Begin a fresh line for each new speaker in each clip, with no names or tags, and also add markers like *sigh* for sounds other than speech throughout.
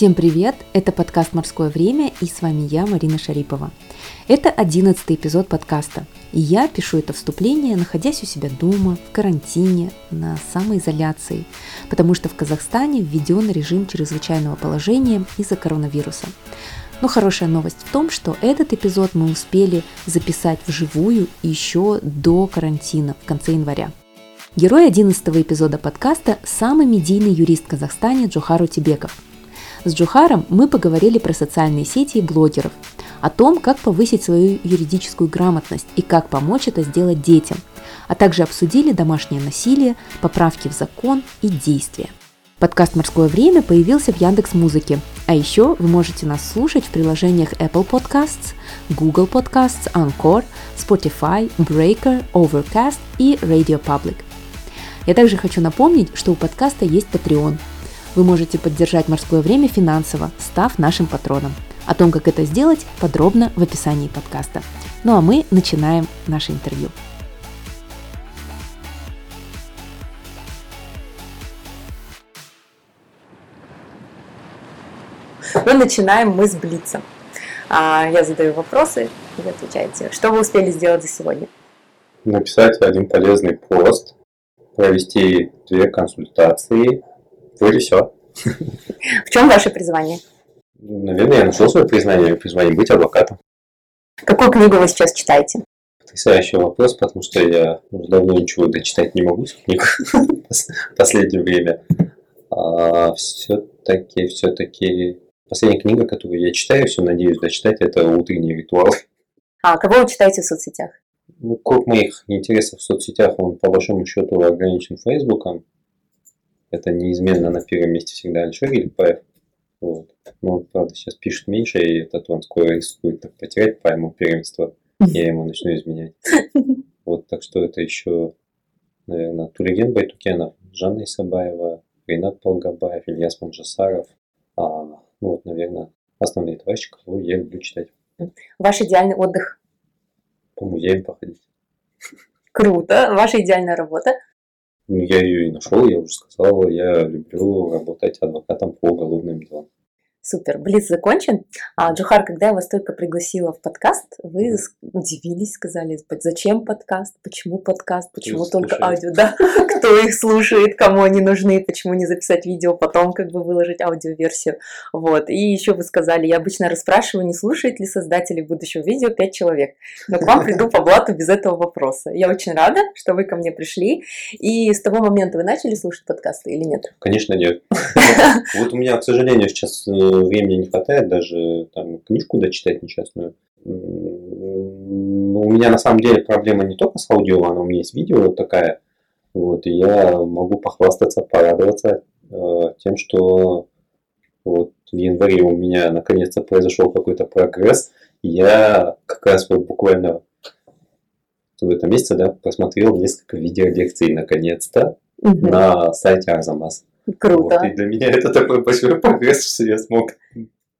Всем привет! Это подкаст «Морское время» и с вами я, Марина Шарипова. Это одиннадцатый эпизод подкаста. И я пишу это вступление, находясь у себя дома, в карантине, на самоизоляции, потому что в Казахстане введен режим чрезвычайного положения из-за коронавируса. Но хорошая новость в том, что этот эпизод мы успели записать вживую еще до карантина в конце января. Герой 11 эпизода подкаста – самый медийный юрист в Казахстане Джохару Тибеков – с Джухаром мы поговорили про социальные сети и блогеров, о том, как повысить свою юридическую грамотность и как помочь это сделать детям, а также обсудили домашнее насилие, поправки в закон и действия. Подкаст «Морское время» появился в Яндекс Музыке, а еще вы можете нас слушать в приложениях Apple Podcasts, Google Podcasts, Anchor, Spotify, Breaker, Overcast и Radio Public. Я также хочу напомнить, что у подкаста есть Patreon – вы можете поддержать «Морское время» финансово, став нашим патроном. О том, как это сделать, подробно в описании подкаста. Ну а мы начинаем наше интервью. Ну, начинаем мы с Блица. А, я задаю вопросы, вы отвечаете. Что вы успели сделать за сегодня?
Написать один полезный пост, провести две консультации, Вроде все.
В чем ваше призвание?
Наверное, я нашел свое признание, призвание быть адвокатом.
Какую книгу вы сейчас читаете?
Потрясающий вопрос, потому что я уже давно ничего дочитать не могу с книг *laughs* в последнее время. А все-таки, все-таки последняя книга, которую я читаю, все надеюсь дочитать, это «Утренний ритуал».
А кого вы читаете в соцсетях?
Ну, круг моих интересов в соцсетях, он по большому счету ограничен Фейсбуком это неизменно на первом месте всегда Альшер Ильпаев. Вот. Но он, правда, сейчас пишет меньше, и этот он скоро рискует так потерять по ему первенство. *laughs* Я ему начну изменять. Вот, так что это еще, наверное, Туреген Байтукенов, Жанна Исабаева, Ренат Полгабаев, Ильяс Манжасаров. А, ну вот, наверное, основные товарищи, кого я люблю читать.
Ваш идеальный отдых?
По музеям походить.
Круто. Ваша идеальная работа?
Я ее и нашел, я уже сказал, я люблю работать адвокатом по уголовным делам.
Супер, Блиц закончен. А, Джухар, когда я вас только пригласила в подкаст, вы удивились, сказали, зачем подкаст, почему подкаст, почему Кто только слушает? аудио, *laughs* да, кто их слушает, кому они нужны, почему не записать видео, потом как бы выложить аудиоверсию. Вот, и еще вы сказали, я обычно расспрашиваю, не слушает ли создатели будущего видео 5 человек, но к вам приду по блату без этого вопроса. Я очень рада, что вы ко мне пришли, и с того момента вы начали слушать подкасты или нет?
Конечно, нет. *laughs* Вот у меня, к сожалению, сейчас времени не хватает даже там книжку дочитать несчастную. Ну, у меня на самом деле проблема не только с аудио, она у меня есть видео вот такая. Вот, и я могу похвастаться, порадоваться э, тем, что вот в январе у меня наконец-то произошел какой-то прогресс. Я как раз вот буквально в этом месяце да, посмотрел несколько видеолекций наконец-то угу. на сайте Арзамас.
Круто. Вот,
и для меня *laughs* это такой большой прогресс, что я смог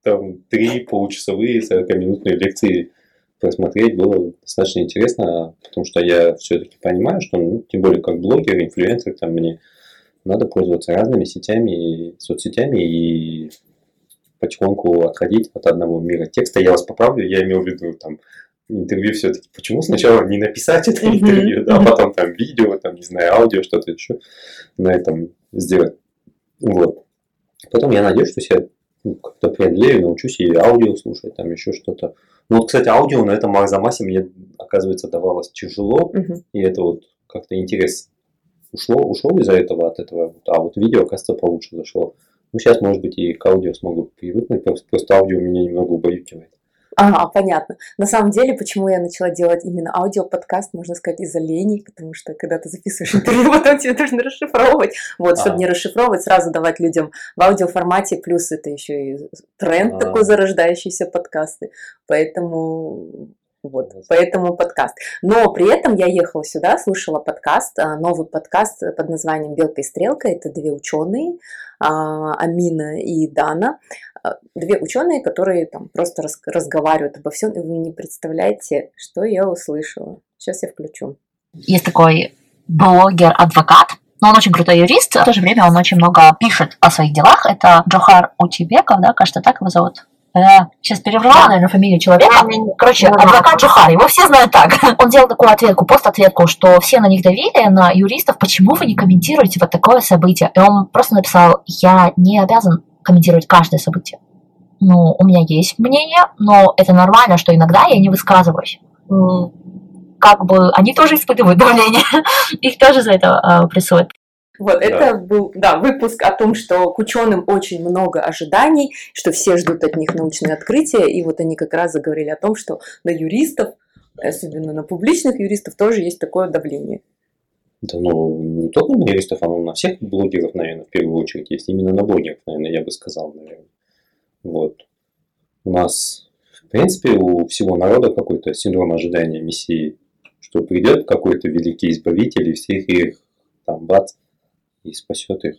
там три получасовые 40-минутные лекции просмотреть. Было достаточно интересно, потому что я все-таки понимаю, что, ну, тем более как блогер, инфлюенсер, там мне надо пользоваться разными сетями, соцсетями и потихоньку отходить от одного мира текста. Я вас поправлю, я имел в виду там интервью все-таки. Почему сначала не написать это интервью, да, а потом там видео, там, не знаю, аудио, что-то еще на этом сделать. Вот. Потом я надеюсь, что я ну, как-то преодолею, научусь и аудио слушать, там еще что-то. Ну вот, кстати, аудио на этом Арзамасе мне, оказывается, давалось тяжело, угу. и это вот как-то интерес ушло, ушел из-за этого, от этого, а вот видео, кажется, получше зашло. Ну, сейчас, может быть, и к аудио смогу привыкнуть, просто аудио меня немного убаюкивает.
Ага, понятно. На самом деле, почему я начала делать именно аудиоподкаст, можно сказать, из-за лени, потому что когда ты записываешь интервью, *laughs* потом тебе нужно расшифровывать. Вот, чтобы не расшифровывать, сразу давать людям в аудиоформате, плюс это еще и тренд такой зарождающийся подкасты. Поэтому вот, поэтому подкаст. Но при этом я ехала сюда, слушала подкаст, а, новый подкаст под названием «Белка и стрелка». Это две ученые, а, Амина и Дана. А, две ученые, которые там просто разговаривают обо всем, и вы не представляете, что я услышала. Сейчас я включу.
Есть такой блогер-адвокат, но он очень крутой юрист, в то же время он очень много пишет о своих делах. Это Джохар Утибеков, да, кажется, так его зовут. Да. Сейчас переврала, наверное, фамилию человека. Короче, адвокат Джухар, его все знают так. Он делал такую ответку, пост-ответку, что все на них давили, на юристов, почему вы не комментируете вот такое событие? И он просто написал, я не обязан комментировать каждое событие. Ну, у меня есть мнение, но это нормально, что иногда я не высказываюсь. Как бы они тоже испытывают давление, *laughs* их тоже за это э, прессуют.
Вот, да. это был, да, выпуск о том, что к ученым очень много ожиданий, что все ждут от них научные открытия, и вот они как раз заговорили о том, что на юристов, особенно на публичных юристов, тоже есть такое давление.
Да, ну, не только на юристов, оно на всех блогеров, наверное, в первую очередь есть. Именно на блогеров, наверное, я бы сказал, наверное. Вот. У нас, в принципе, у всего народа какой-то синдром ожидания Мессии, что придет какой-то великий избавитель и всех их там бац, и спасет их.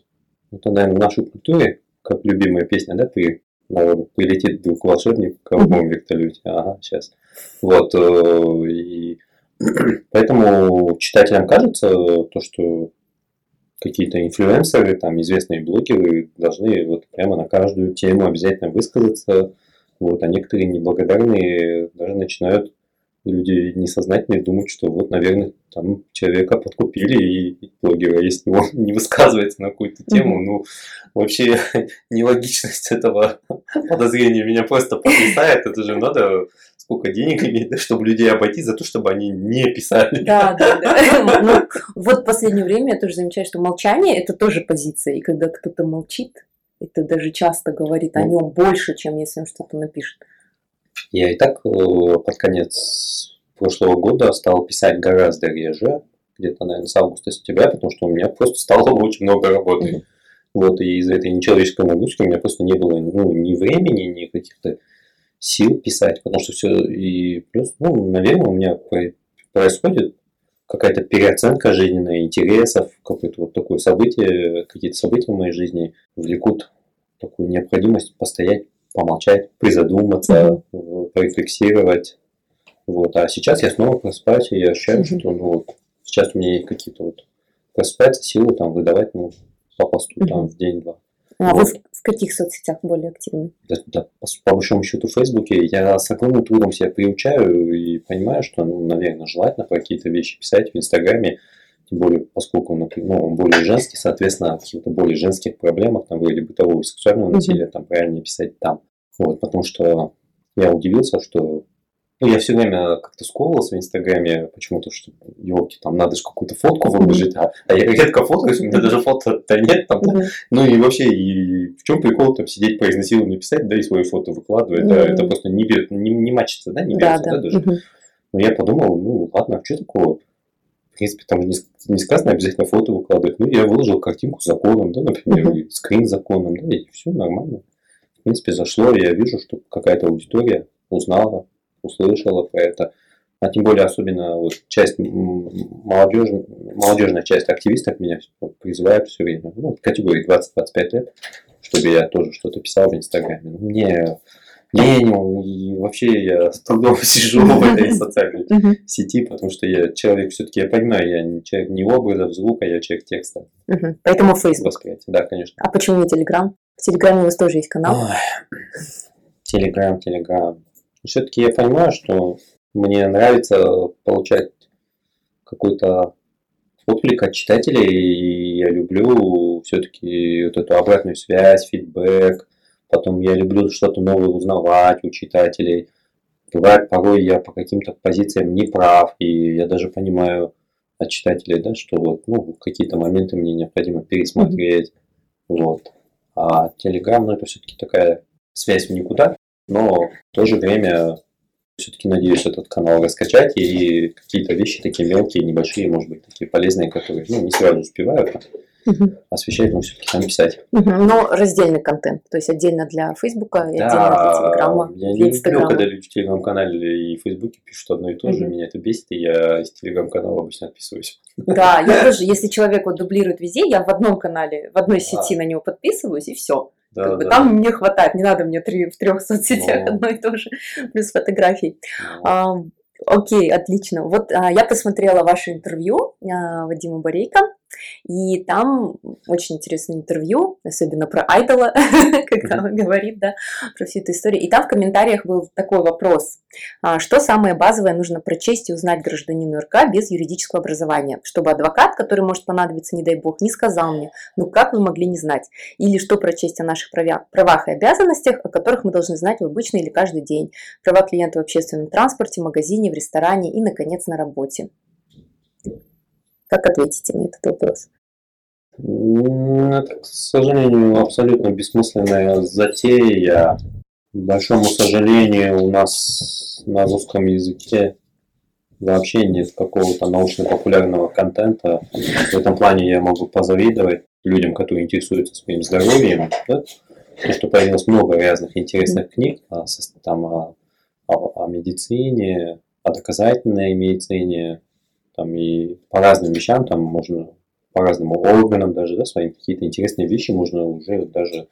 Это, наверное, в нашей культуре, как любимая песня, да, при народу, прилетит вдруг волшебник в голубом вертолете. Ага, сейчас. Вот. Э, и поэтому читателям кажется то, что какие-то инфлюенсеры, там, известные блогеры должны вот прямо на каждую тему обязательно высказаться. Вот, а некоторые неблагодарные даже начинают люди несознательные думают, что вот, наверное, там человека подкупили и блогера, если он *laughs* не высказывается на какую-то тему, ну, вообще *laughs* нелогичность этого *laughs* подозрения меня просто потрясает, это же надо сколько денег да, чтобы людей обойти за то, чтобы они не писали.
Да, да, да. *laughs* Ну, вот в последнее время я тоже замечаю, что молчание – это тоже позиция, и когда кто-то молчит, это даже часто говорит о ну. нем больше, чем если он что-то напишет.
Я и так э, под конец прошлого года стал писать гораздо реже, где-то, наверное, с августа-сентября, потому что у меня просто стало *laughs* очень много работы. Mm-hmm. Вот, и из-за этой нечеловеческой нагрузки у меня просто не было ну, ни времени, ни каких-то сил писать, потому что все, и плюс, ну, наверное, у меня происходит какая-то переоценка жизненных интересов, какое-то вот такое событие, какие-то события в моей жизни влекут такую необходимость постоять помолчать, призадуматься, mm-hmm. порефлексировать. Вот. А сейчас я снова просыпаюсь, и я ощущаю, mm-hmm. что ну, вот, сейчас у меня есть какие-то вот просыпаются силы там выдавать ну, по посту mm-hmm. там в день-два.
А вот. вы в каких соцсетях более активны?
Да, да, по, по большому счету в Фейсбуке я с огромным трудом себя приучаю и понимаю, что, ну, наверное, желательно про какие-то вещи писать в Инстаграме, тем более, поскольку ну, он более женский, соответственно, о каких-то более женских проблемах, там, вроде бытового и сексуального насилия, там, правильнее писать там. Вот, потому что я удивился, что ну, я все время как-то сковывался в Инстаграме почему-то, что, елки, там надо же какую-то фотку выложить, а, а я редко фоткаюсь, у меня даже фото-то нет там. Mm-hmm. Ну и вообще, и в чем прикол там сидеть по изнасилованию писать, да, и свое фото выкладывать, да, это просто не, не, не мачится, да, не берется, да, да, да даже. Но я подумал, ну ладно, а что такого? в принципе, там не, не сказано обязательно фото выкладывать. Ну, я выложил картинку с законом, да, например, uh-huh. скрин с законом, да, и все нормально. В принципе, зашло, и я вижу, что какая-то аудитория узнала, услышала про это. А тем более, особенно вот часть молодежь, молодежная часть активистов меня призывает все время, ну, в категории 20-25 лет, чтобы я тоже что-то писал в Инстаграме. Ну, мне не, и вообще я с трудом *laughs* сижу в *laughs* этой социальной сети, потому что я человек все-таки, я понимаю, я не человек не образов, звука, я человек текста.
Поэтому Facebook.
Да, конечно.
А почему не Telegram? В Телеграме у вас тоже есть канал?
Телеграм, Телеграм. Все-таки я понимаю, что мне нравится получать какой-то отклик от читателей, и я люблю все-таки вот эту обратную связь, фидбэк, Потом я люблю что-то новое узнавать у читателей. Бывает, порой я по каким-то позициям не прав, и я даже понимаю от читателей, да, что вот, ну, какие-то моменты мне необходимо пересмотреть. Mm-hmm. Вот. А Telegram, ну, это все-таки такая связь в никуда, но в то же время все-таки надеюсь этот канал раскачать и какие-то вещи такие мелкие, небольшие, может быть, такие полезные, которые ну, не сразу успеваю угу. освещать, но все-таки там писать.
Угу. Но раздельный контент, то есть отдельно для Фейсбука и да, отдельно для Телеграма.
Я не люблю, когда люди в Телеграм-канале и Фейсбуке пишут одно и то же, угу. меня это бесит, и я из Телеграм-канала обычно отписываюсь.
Да, я *laughs* тоже, если человек вот дублирует везде, я в одном канале, в одной сети на него подписываюсь, и все. Да, как бы, да. Там мне хватает, не надо мне три, в трех соцсетях *laughs* Но... одно и то же, плюс фотографий. А, окей, отлично. Вот а, я посмотрела ваше интервью а, Вадима Борейко И там очень интересное интервью, особенно про Айдола, *laughs* когда он говорит, да, про всю эту историю. И там в комментариях был такой вопрос. А, что самое базовое нужно прочесть и узнать гражданину РК без юридического образования? Чтобы адвокат, который может понадобиться, не дай бог, не сказал мне, ну как вы могли не знать? Или что прочесть о наших правах и обязанностях, о которых мы должны знать в обычный или каждый день? Права клиента в общественном транспорте, магазине, в ресторане и, наконец, на работе. Как ответите на этот вопрос?
Это, к сожалению, абсолютно бессмысленная затея. К большому сожалению, у нас на русском языке вообще нет какого-то научно-популярного контента. В этом плане я могу позавидовать людям, которые интересуются своим здоровьем. Да? То, что появилось много разных интересных книг там, о, о, о медицине, о доказательной медицине, там и по разным вещам, там можно по разным органам даже, да, своим какие-то интересные вещи можно уже даже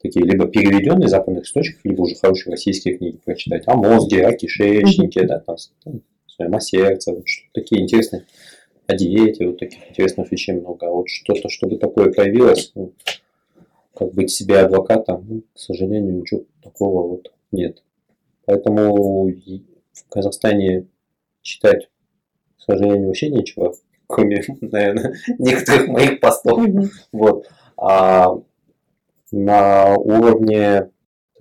такие либо переведенные западных источников, либо уже хорошие российские книги прочитать. О мозге, о кишечнике, да, там, своем, о сердце, вот что такие интересные, о диете, вот таких интересных вещей много. А вот что-то, чтобы такое появилось, ну, как быть себе адвокатом, ну, к сожалению, ничего такого вот нет. Поэтому в Казахстане читать сожалению, вообще нечего, кроме, *laughs* наверное, некоторых моих постов. Вот. А на уровне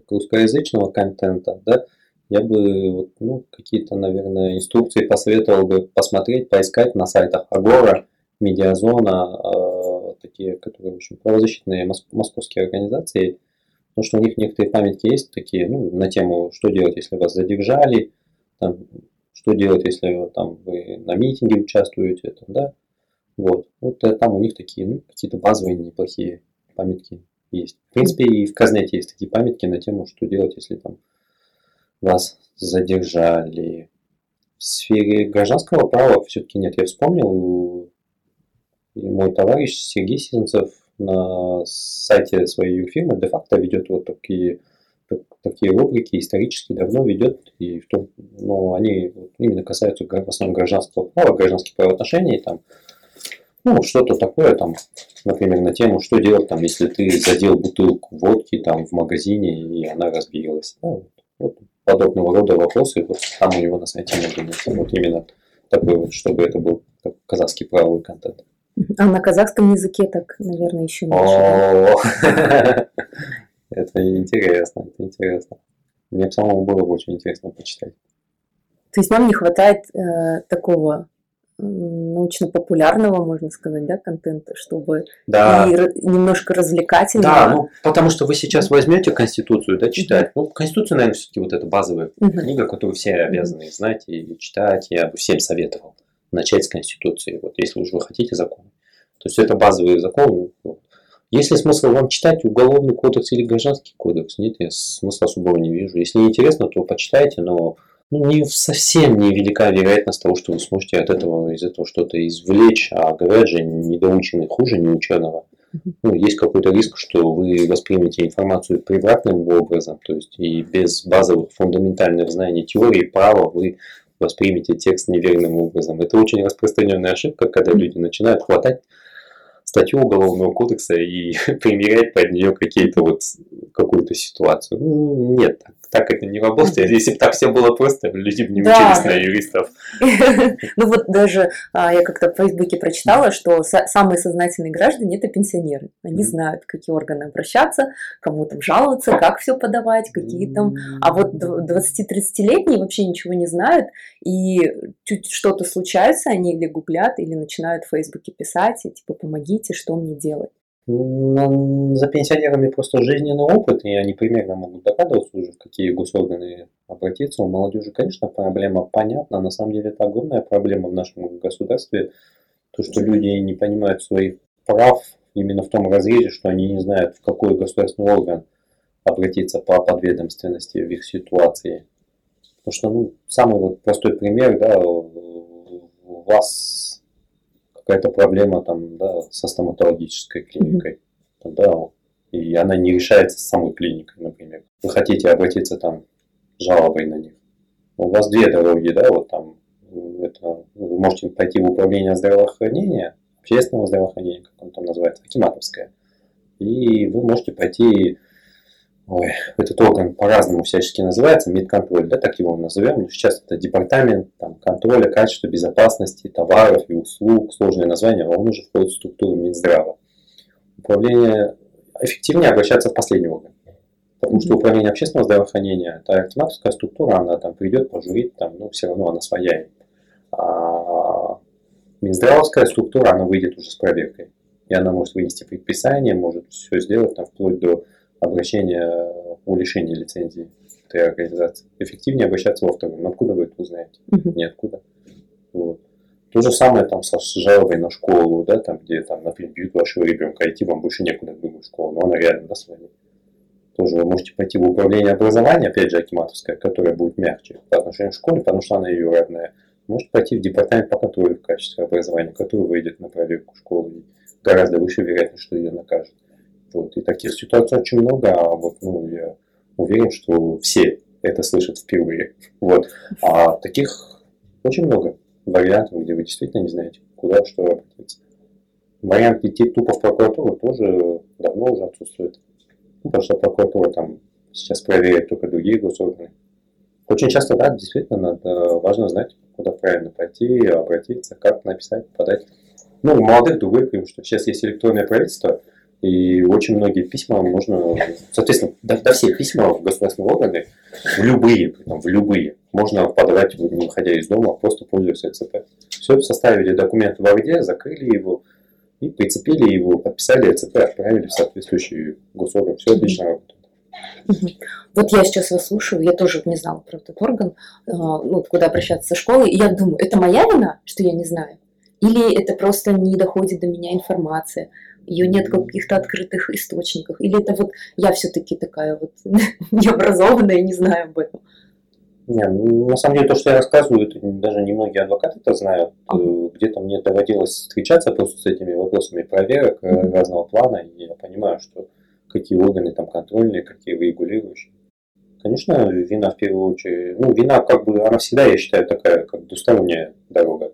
русскоязычного контента, да, я бы вот, ну, какие-то, наверное, инструкции посоветовал бы посмотреть, поискать на сайтах Агора, Медиазона, э, такие, которые, в общем, правозащитные мос- московские организации, потому что у них некоторые памятки есть такие, ну, на тему, что делать, если вас задержали, там, что делать, если там вы на митинге участвуете, там, да, вот, вот э, там у них такие, ну, какие-то базовые неплохие памятки есть. В принципе, и в Казнете есть такие памятки на тему, что делать, если там вас задержали. В сфере гражданского права все-таки нет. Я вспомнил, мой товарищ Сергей Сизенцев на сайте своей фирмы де-факто ведет вот такие такие рубрики исторически давно ведет, и в том, но они именно касаются в основном гражданского права, гражданских правоотношений, там, ну, что-то такое, там, например, на тему, что делать, там, если ты задел бутылку водки там в магазине, и она разбилась. Да, вот, вот подобного рода вопросы, вот там у него на сайте можно найти. Вот именно такой вот, чтобы это был казахский правовой контент.
А на казахском языке так, наверное, еще меньше. *laughs*
Это интересно, это интересно. Мне самому было бы очень интересно почитать.
То есть нам не хватает э, такого научно-популярного, можно сказать, да, контента, чтобы да. и немножко развлекательного.
Да, ну, потому что вы сейчас возьмете Конституцию, да, читать. Ну, Конституция, наверное, все-таки вот эта базовая угу. книга, которую все обязаны знать и читать. Я бы всем советовал начать с Конституции, вот если уж вы хотите закон. То есть это базовый закон, ну, есть ли смысл вам читать уголовный кодекс или гражданский кодекс? Нет, я смысла особого не вижу. Если не интересно, то почитайте, но ну, не совсем невелика вероятность того, что вы сможете от этого, из этого что-то извлечь, а говорят же, недоученный хуже неученого. Ну, есть какой-то риск, что вы воспримете информацию превратным образом, то есть и без базовых фундаментальных знаний теории права вы воспримете текст неверным образом. Это очень распространенная ошибка, когда люди начинают хватать статью Уголовного кодекса и *laughs* примерять под нее какие-то вот какую-то ситуацию. Ну, нет, так, так это не работает. Если бы так все было просто, люди бы не да. учились на юристов. *laughs*
Ну вот даже а, я как-то в Фейсбуке прочитала, что самые сознательные граждане – это пенсионеры. Они знают, какие органы обращаться, кому там жаловаться, как все подавать, какие там. А вот 20-30-летние вообще ничего не знают, и чуть что-то случается, они или гуглят, или начинают в Фейсбуке писать, и типа «помогите, что мне делать?»
За пенсионерами просто жизненный опыт, и они примерно могут догадываться уже, в какие госорганы обратиться. У молодежи, конечно, проблема понятна. На самом деле, это огромная проблема в нашем государстве. То, что люди не понимают своих прав именно в том разрезе, что они не знают, в какой государственный орган обратиться по подведомственности в их ситуации. Потому что, ну, самый вот простой пример, да, вас какая-то проблема там, да, со стоматологической клиникой, mm-hmm. да, и она не решается с самой клиникой, например. Вы хотите обратиться там жалобой на них. У вас две дороги, да, вот там, это, вы можете пойти в управление здравоохранения, общественного здравоохранения, как он там называется, акиматовская. И вы можете пойти, ой, этот орган по-разному всячески называется, медконтроль, да, так его назовем, но сейчас это департамент там, контроля качества, безопасности товаров и услуг, сложное название, он уже входит в структуру Минздрава. Управление эффективнее обращаться в последний орган. Потому что управление общественного здравоохранения, это акиматовская структура, она там придет, пожурит, там, ну, все равно она своя. А Минздравовская структура, она выйдет уже с проверкой. И она может вынести предписание, может все сделать, там, вплоть до обращения о лишении лицензии этой организации. Эффективнее обращаться во вторую. Но откуда вы это узнаете?
Мгм.
Ниоткуда. Вот. То же самое там с жалобой на школу, да, там, где, там, например, бьют вашего ребенка, идти вам больше некуда в другую школу, но она рядом, да, с вами. Тоже вы можете пойти в управление образования, опять же, Акиматовское, которое будет мягче по отношению к школе, потому что она ее родная. Можете пойти в департамент по контролю в качестве образования, который выйдет на проверку школы. И гораздо выше вероятность, что ее накажут. Вот. И таких ситуаций очень много, а вот, ну, я уверен, что все это слышат впервые. Вот. А таких очень много вариантов, где вы действительно не знаете, куда, что обратиться. Вариант идти тупо в прокуратуру тоже давно уже отсутствует. Ну, потому что прокуратура там сейчас проверяет только другие госорганы. Очень часто, да, действительно, надо, важно знать, куда правильно пойти, обратиться, как написать, подать. Ну, у молодых другой преимущество. Сейчас есть электронное правительство, и очень многие письма можно, соответственно, да, да все письма в государственные органы, в любые, притом в любые, можно подавать, не выходя из дома, просто пользуясь ЭЦП. Все, составили документ в Word, закрыли его, и прицепили его, подписали ЭЦП, отправили в соответствующий госорган. Все отлично работает.
Вот я сейчас вас слушаю, я тоже не знала про этот орган, а, ну, куда обращаться со школы, и я думаю, это моя вина, что я не знаю? Или это просто не доходит до меня информация? Ее нет в каких-то открытых источниках? Или это вот я все-таки такая вот *laughs* необразованная не знаю об этом?
Не, ну, на самом деле, то, что я рассказываю, это даже немногие адвокаты это знают. Э, Где-то мне доводилось встречаться просто с этими вопросами проверок
Мгм.
разного плана, и я понимаю, что какие органы там контрольные, какие регулирующие. Конечно, вина в первую очередь, ну, вина как бы, она всегда, я считаю, такая, как двусторонняя дорога.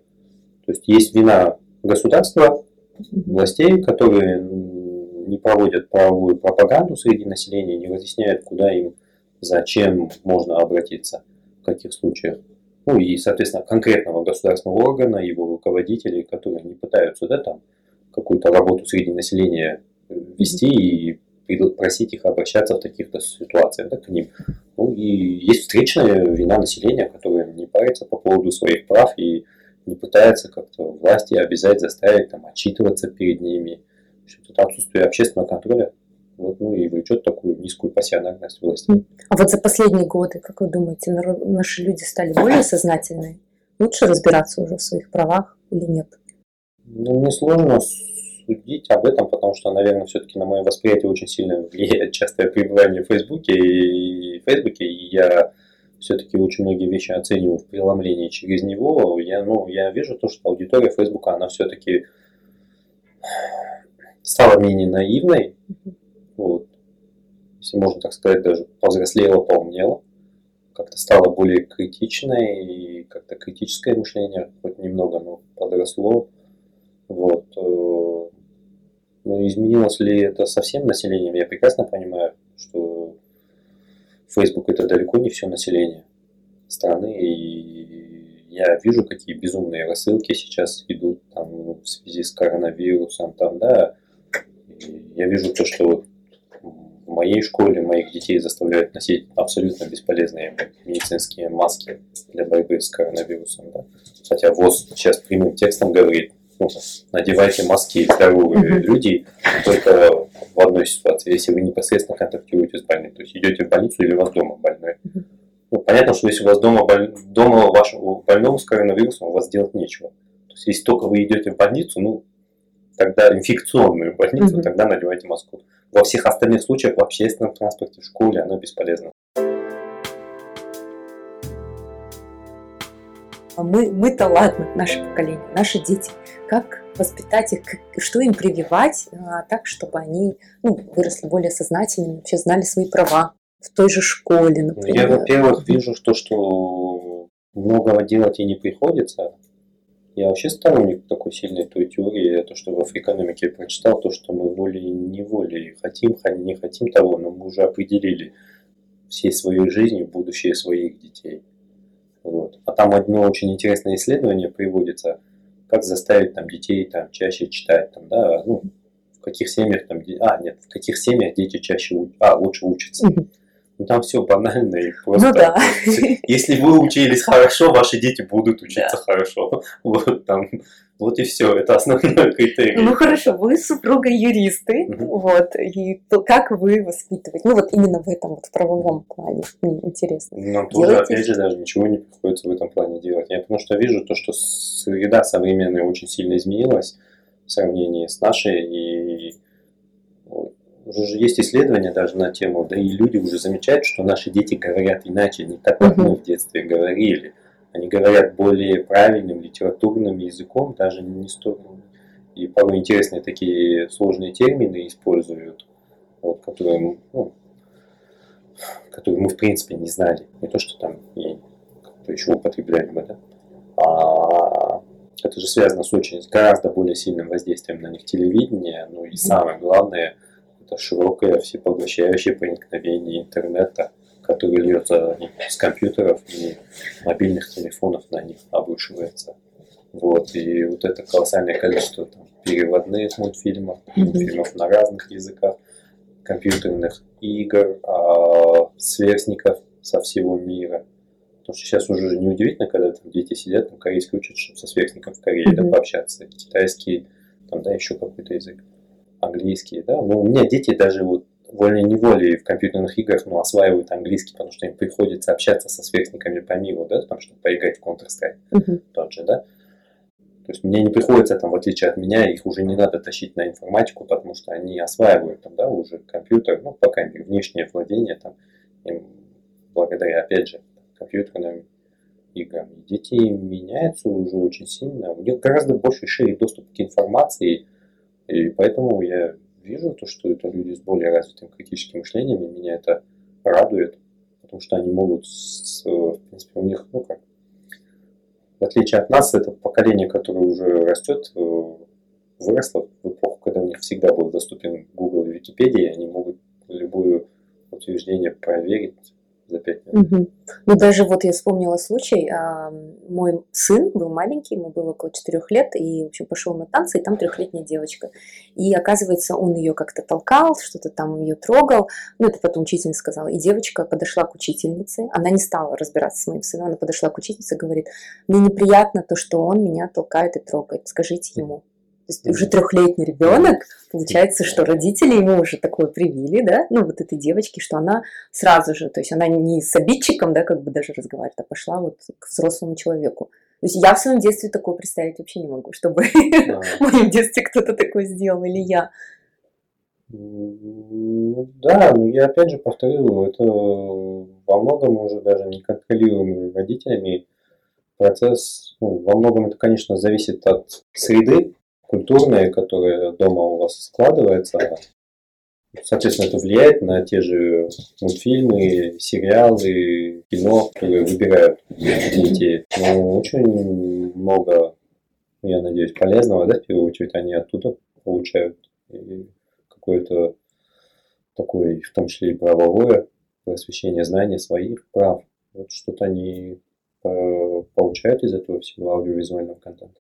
То есть есть вина государства, властей, которые не проводят правовую пропаганду среди населения, не разъясняют, куда им, зачем можно обратиться, в каких случаях. Ну и, соответственно, конкретного государственного органа, его руководителей, которые не пытаются да, там, какую-то работу среди населения э, вести и просить их обращаться в таких-то ситуациях да, к ним. Ну и есть встречная вина населения, которое не парится по поводу своих прав и не пытается как-то власти обязать, заставить там, отчитываться перед ними. Что это отсутствие общественного контроля вот, ну, и влечет такую низкую пассионарность власти.
А вот за последние годы, как вы думаете, наши люди стали более сознательные? Лучше разбираться уже в своих правах или нет?
Ну, мне сложно судить об этом, потому что, наверное, все-таки на мое восприятие очень сильно влияет *laughs* частое пребывание в Фейсбуке и Фейсбуке, и я все-таки очень многие вещи оцениваю в преломлении через него. Я, ну, я вижу то, что аудитория Фейсбука, она все-таки стала менее наивной, вот, если можно так сказать, даже повзрослела, поумнела, как-то стала более критичной, и как-то критическое мышление, хоть немного, но подросло. Вот. э, Ну, изменилось ли это совсем населением? Я прекрасно понимаю, что Facebook это далеко не все население страны, и я вижу, какие безумные рассылки сейчас идут там, в связи с коронавирусом, там, да, я вижу то, что в моей школе моих детей заставляют носить абсолютно бесполезные медицинские маски для борьбы с коронавирусом. Да? Хотя ВОЗ сейчас прямым текстом говорит, ну, надевайте маски здоровые люди только в одной ситуации, если вы непосредственно контактируете с больным. То есть идете в больницу или у вас дома больной. Ну, понятно, что если у вас дома, боль- дома вашему больному с коронавирусом, у вас делать нечего. То есть если только вы идете в больницу, ну, тогда инфекционную больницу,
Мгм.
тогда надевайте маску. Во всех остальных случаях в общественном транспорте, в школе оно бесполезно.
Мы, мы-то ладно, наше поколение, наши дети. Как воспитать их, что им прививать а, так, чтобы они ну, выросли более сознательными, вообще знали свои права в той же школе,
Ну,
например.
Я, во-первых, вижу то, что многого делать и не приходится. Я вообще сторонник такой сильной той теории, то, что в африкономике я прочитал, то, что мы волей-неволей хотим, не хотим того, но мы уже определили всей своей жизнью будущее своих детей. Вот. А там одно очень интересное исследование приводится, как заставить там, детей там, чаще читать, там, да, ну, в каких семьях там, а, нет, в каких семьях дети чаще, а, лучше учатся. Ну, там все банально и просто.
Ну да. *laughs*
Если вы учились хорошо, ваши дети будут учиться да. хорошо. *laughs* Вот там. Вот и все, это основной *laughs* критерий.
Ну хорошо, вы с супругой юристы, угу. вот, и то, как вы воспитываете, ну вот именно в этом вот правовом плане, мне интересно.
Нам тоже, опять же, даже ничего не приходится в этом плане делать. Я потому что вижу то, что среда современная очень сильно изменилась в сравнении с нашей, и уже же есть исследования даже на тему, да и люди уже замечают, что наши дети говорят иначе, не так, как мы в детстве говорили. Они говорят более правильным литературным языком, даже не столько. И порой интересные такие сложные термины используют, вот, которые, ну, которые мы в принципе не знали. Не то, что там и как-то еще употребляли бы, да. А это же связано с очень, с гораздо более сильным воздействием на них телевидения, ну и самое главное – это широкое всепоглощающее проникновение интернета, которое льется с компьютеров и мобильных телефонов на них обрушивается. Вот, и вот это колоссальное количество там, переводных мультфильмов, мультфильмов на разных языках, компьютерных игр, а, сверстников со всего мира. Потому что сейчас уже неудивительно, когда там дети сидят, там корейский учат, чтобы со сверстником в Корее mm-hmm. да, пообщаться, китайский, там, да, еще какой-то язык английский, да, но у меня дети даже вот волей-неволей в компьютерных играх ну, осваивают английский, потому что им приходится общаться со сверстниками по миру, да, там, чтобы поиграть в Counter-Strike uh-huh. тот же, да. То есть мне не приходится, там, в отличие от меня, их уже не надо тащить на информатику, потому что они осваивают там, да, уже компьютер, ну, пока внешнее владение там, им благодаря, опять же, компьютерным играм. Дети меняются уже очень сильно, у них гораздо больше шире доступ к информации, и поэтому я вижу то, что это люди с более развитым критическим мышлением, и меня это радует, потому что они могут, с, в принципе, у них, ну как, в отличие от нас, это поколение, которое уже растет, э, выросло в эпоху, когда у них всегда был доступен Google и Википедия, они могут любое утверждение проверить, за пять минут. Угу.
Ну, даже вот я вспомнила случай, а, мой сын был маленький, ему было около четырех лет, и, в общем, пошел на танцы, и там трехлетняя девочка. И, оказывается, он ее как-то толкал, что-то там ее трогал, ну, это потом учительница сказала. И девочка подошла к учительнице, она не стала разбираться с моим сыном, она подошла к учительнице и говорит, мне неприятно то, что он меня толкает и трогает, скажите ему есть уже трехлетний ребенок, получается, что родители ему уже такое привили, да, ну вот этой девочке, что она сразу же, то есть она не с обидчиком, да, как бы даже разговаривает, а пошла вот к взрослому человеку. То есть я в своем детстве такое представить вообще не могу, чтобы *laughs* в моем детстве кто-то такое сделал или я.
Да, но я опять же повторю, это во многом уже даже не контролируемый родителями процесс. Ну, во многом это, конечно, зависит от среды, культурное, которое дома у вас складывается, соответственно, это влияет на те же мультфильмы, сериалы, кино, которые выбирают дети. Но очень много, я надеюсь, полезного, да, в первую очередь, они оттуда получают какое-то такое, в том числе и правовое просвещение, знания своих прав. Вот что-то они э, получают из этого всего аудиовизуального контента.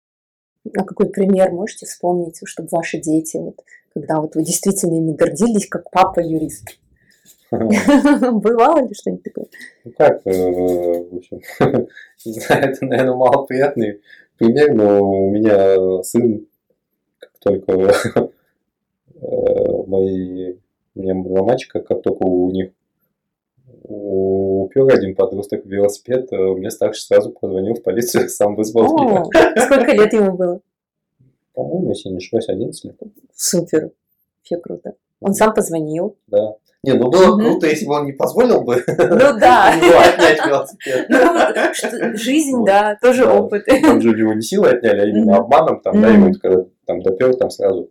А какой пример можете вспомнить, чтобы ваши дети, вот, когда вот вы действительно ими гордились, как папа юрист? *laughs* Бывало ли что-нибудь такое?
Ну как, э, в общем, *laughs* не знаю, это, наверное, малоприятный пример, но у меня сын, как только *laughs* э, мои, у меня два мальчика, как только у них упер один подросток в велосипед, э, мне старший сразу позвонил в полицию, *laughs* сам вызвал
меня. Сколько лет ему было?
По-моему, если не ошибаюсь, 11 лет.
Супер. Вообще круто. Он сам позвонил.
Да. Не, ну было круто, если бы он не позволил бы.
Ну *laughs* да. отнять велосипед. Ну, жизнь, да, тоже опыт.
Там же его не силой отняли, а именно обманом, там, да, ему когда там допер, там сразу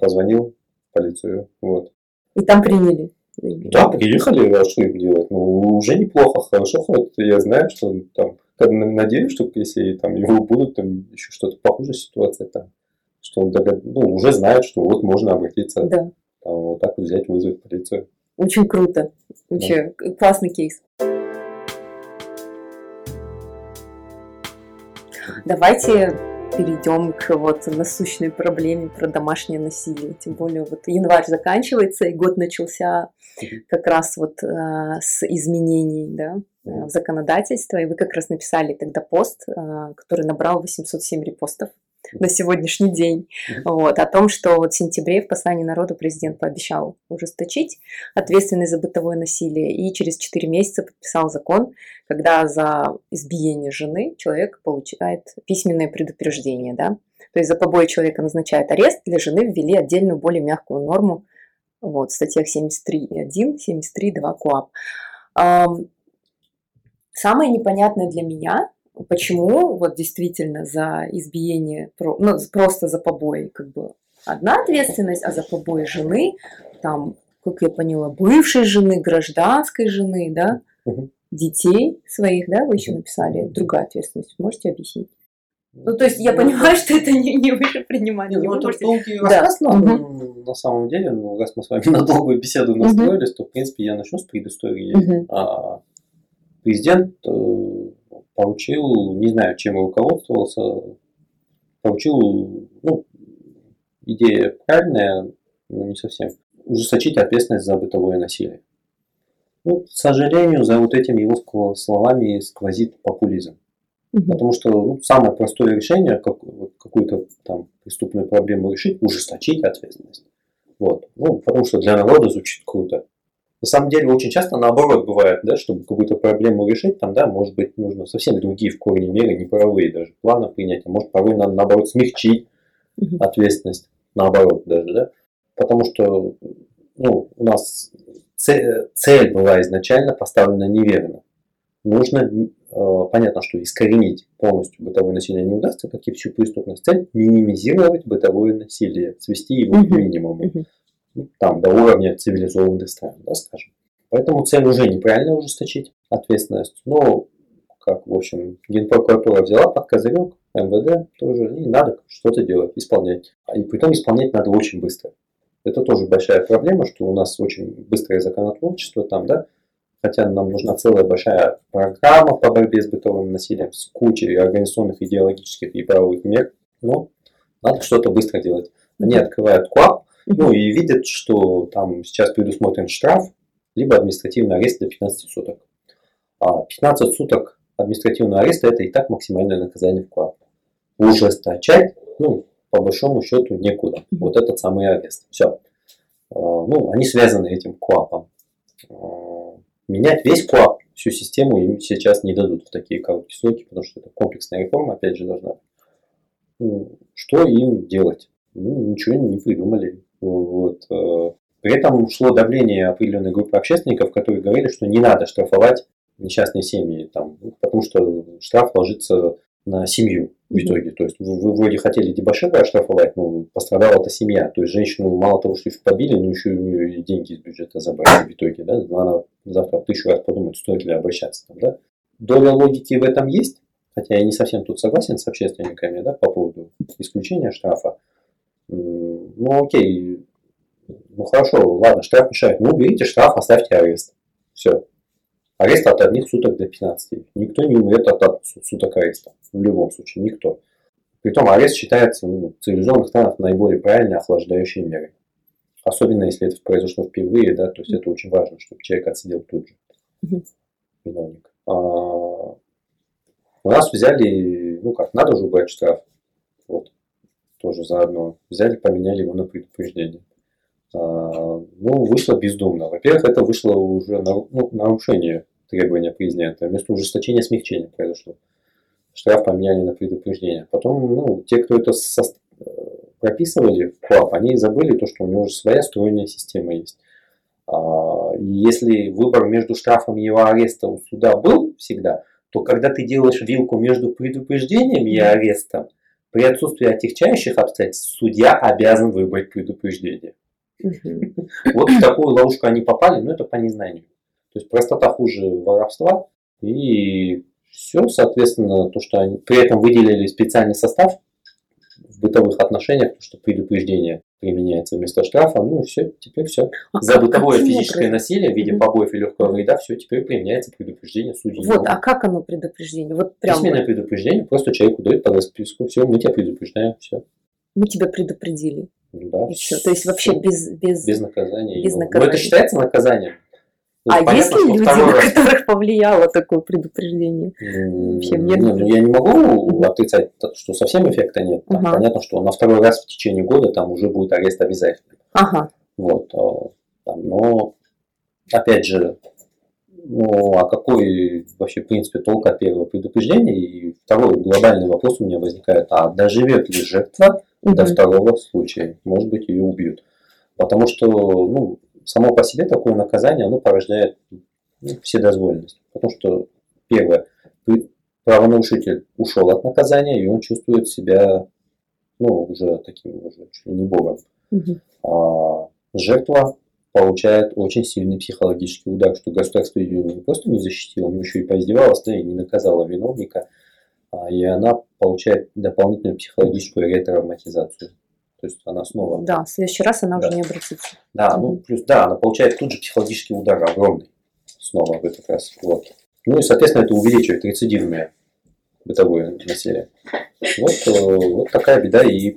позвонил в полицию. Вот.
И там приняли.
Да, приехали, а что им делать? Ну, уже неплохо, хорошо ходит. Я знаю, что там надеюсь, что если там его будут, там еще что-то похуже ситуация там, что он догад... ну, уже знает, что вот можно обратиться,
Да.
там, вот так вот взять, вызвать полицию.
Очень круто. Вообще классный кейс. Давайте перейдем к вот насущной проблеме про домашнее насилие. Тем более вот январь заканчивается, и год начался как раз вот э, с изменений да, э, в законодательство. И вы как раз написали тогда пост, э, который набрал 807 репостов на сегодняшний день. Вот, о том, что вот в сентябре в послании народу президент пообещал ужесточить ответственность за бытовое насилие и через 4 месяца подписал закон, когда за избиение жены человек получает письменное предупреждение. Да? То есть за побои человека назначает арест, для жены ввели отдельную более мягкую норму вот, в статьях 73.1, 73.2 КОАП. Ам, Самое непонятное для меня, почему вот действительно за избиение, ну, просто за побои как бы одна ответственность, а за побои жены, там, как я поняла, бывшей жены, гражданской жены, да, детей своих, да, вы еще написали, другая ответственность. Можете объяснить? Ну, то есть я понимаю, что это не, не выше
не ну, это
можете-
долгий
Да.
рассказ, но
Мгм.
на самом деле, ну, раз мы с вами *laughs* на долгую беседу настроились, то, в принципе, я начну с предыстории.
Мгм.
А, президент поручил, не знаю, чем руководствовался, поручил, ну, идея правильная, но не совсем, ужесточить ответственность за бытовое насилие. Ну, к сожалению, за вот этими его словами сквозит популизм. Потому что ну, самое простое решение, как, вот какую-то там преступную проблему решить, ужесточить ответственность. Вот. Ну, потому что для народа звучит круто. На самом деле очень часто наоборот бывает, да, чтобы какую-то проблему решить, там, да, может быть, нужно совсем другие в корне меры, неправовые даже планы принять, а может порой надо наоборот смягчить ответственность, наоборот даже, да, потому что ну, у нас цель, цель была изначально поставлена неверно. Нужно, э, понятно, что искоренить полностью бытовое насилие не удастся, как и всю преступность. Цель минимизировать бытовое насилие, свести его к минимуму. Ну, там, до уровня цивилизованных стран, да, скажем. Поэтому цель уже неправильно ужесточить ответственность. Но, как, в общем, Генпрокуратура взяла под козырек, МВД тоже, и надо что-то делать, исполнять. А И притом исполнять надо очень быстро. Это тоже большая проблема, что у нас очень быстрое законотворчество там, да, хотя нам нужна целая большая программа по борьбе с бытовым насилием с кучей организационных, идеологических и правовых мер, но надо что-то быстро делать. Они открывают КУАП, ну и видят, что там сейчас предусмотрен штраф, либо административный арест до 15 суток. А 15 суток административного ареста это и так максимальное наказание в КУАП. Ужесточать, ну, по большому счету, некуда. Вот этот самый арест. Все. Ну, они связаны этим КУАПом. А, Менять весь КУАП, всю систему им сейчас не дадут в такие короткие сроки, потому что это комплексная реформа, опять же, должна быть. Ну, Что им делать? Ну, ничего не придумали. Вот. э. При этом шло давление определенной группы общественников, которые говорили, что не надо штрафовать несчастные семьи, там, ну, потому что штраф ложится на семью в итоге. То есть вы, вроде хотели дебошира оштрафовать, но пострадала эта семья. То есть женщину мало того, что еще побили, но еще у нее деньги из бюджета забрали в итоге. Да? Она завтра тысячу раз подумает, стоит ли обращаться. Там, да? Доля логики в этом есть, хотя я не совсем тут согласен с общественниками да, по поводу исключения штрафа. Ну окей, ну хорошо, ладно, штраф мешает. Ну уберите штраф, оставьте арест. Все. Арест от одних суток до 15. Никто не умрет от суток ареста. В любом случае, никто. Притом арест считается ну, в цивилизованных странах наиболее правильной охлаждающей мерой. Особенно если это произошло впервые, да, то есть это очень важно, чтобы человек отсидел тут же. Виновник. А, у нас взяли, ну как, надо же убрать штраф. Вот. Тоже заодно. Взяли, поменяли его на предупреждение. А, ну, вышло бездумно. Во-первых, это вышло уже на, ну, нарушение требования президента. Вместо ужесточения смягчения произошло. Штраф поменяли на предупреждение. Потом, ну, те, кто это со- э, прописывали в КУАП, они забыли то, что у него уже своя стройная система есть. А, Если выбор между штрафом и его арестом у суда был всегда, то когда ты делаешь вилку между предупреждением и арестом, при отсутствии отягчающих обстоятельств судья обязан выбрать предупреждение. Вот в такую ловушку они попали, но это по незнанию. То есть простота хуже воровства, и все, соответственно, то, что они при этом выделили специальный состав в бытовых отношениях, то, что предупреждение применяется вместо штрафа, ну все, теперь все.
А
За бытовое физическое
образом?
насилие в виде побоев и легкого вреда, все, теперь применяется предупреждение судьи.
Вот, а как оно предупреждение? Вот прям
Письменное предупреждение, просто человеку дают по расписку, все, мы тебя предупреждаем, все.
мы тебя предупредили.
Да,
И всё. То есть вообще без, без...
без наказания.
без
Ну,
наказания.
это считается наказанием. Ну,
А
понятно,
есть ли люди, на
раз-
которых повлияло такое предупреждение? Вообще
не,
нет.
ну, я не могу отрицать, то, что совсем эффекта нет. Там
Ага.
Понятно, что на второй раз в течение года там уже будет арест обязательно.
Ага.
Вот, а, там, но опять же, ну, а какой вообще, в принципе, толк от первого предупреждения? И второй глобальный вопрос у меня возникает, а доживет ли жертва до
Мгм.
второго случая? Может быть, ее убьют. Потому что, ну, само по себе такое наказание, оно порождает ну, вседозволенность. Потому что, первое, правонарушитель ушел от наказания, и он чувствует себя, ну, уже таким, уже чуть ли не богом
Мгм.
а жертва получает очень сильный психологический удар, что государство ее не просто не защитило, но еще и поиздевалось, да, и не наказало виновника, а, и она получает дополнительную психологическую ретравматизацию. То есть она снова...
Да, в следующий раз она
Да.
уже не обратится.
Да, ну плюс, да, она получает тут же психологический удар огромный снова в этот раз. Вот. Ну и, соответственно, это увеличивает рецидивное бытовое насилие. Вот, э, вот такая беда и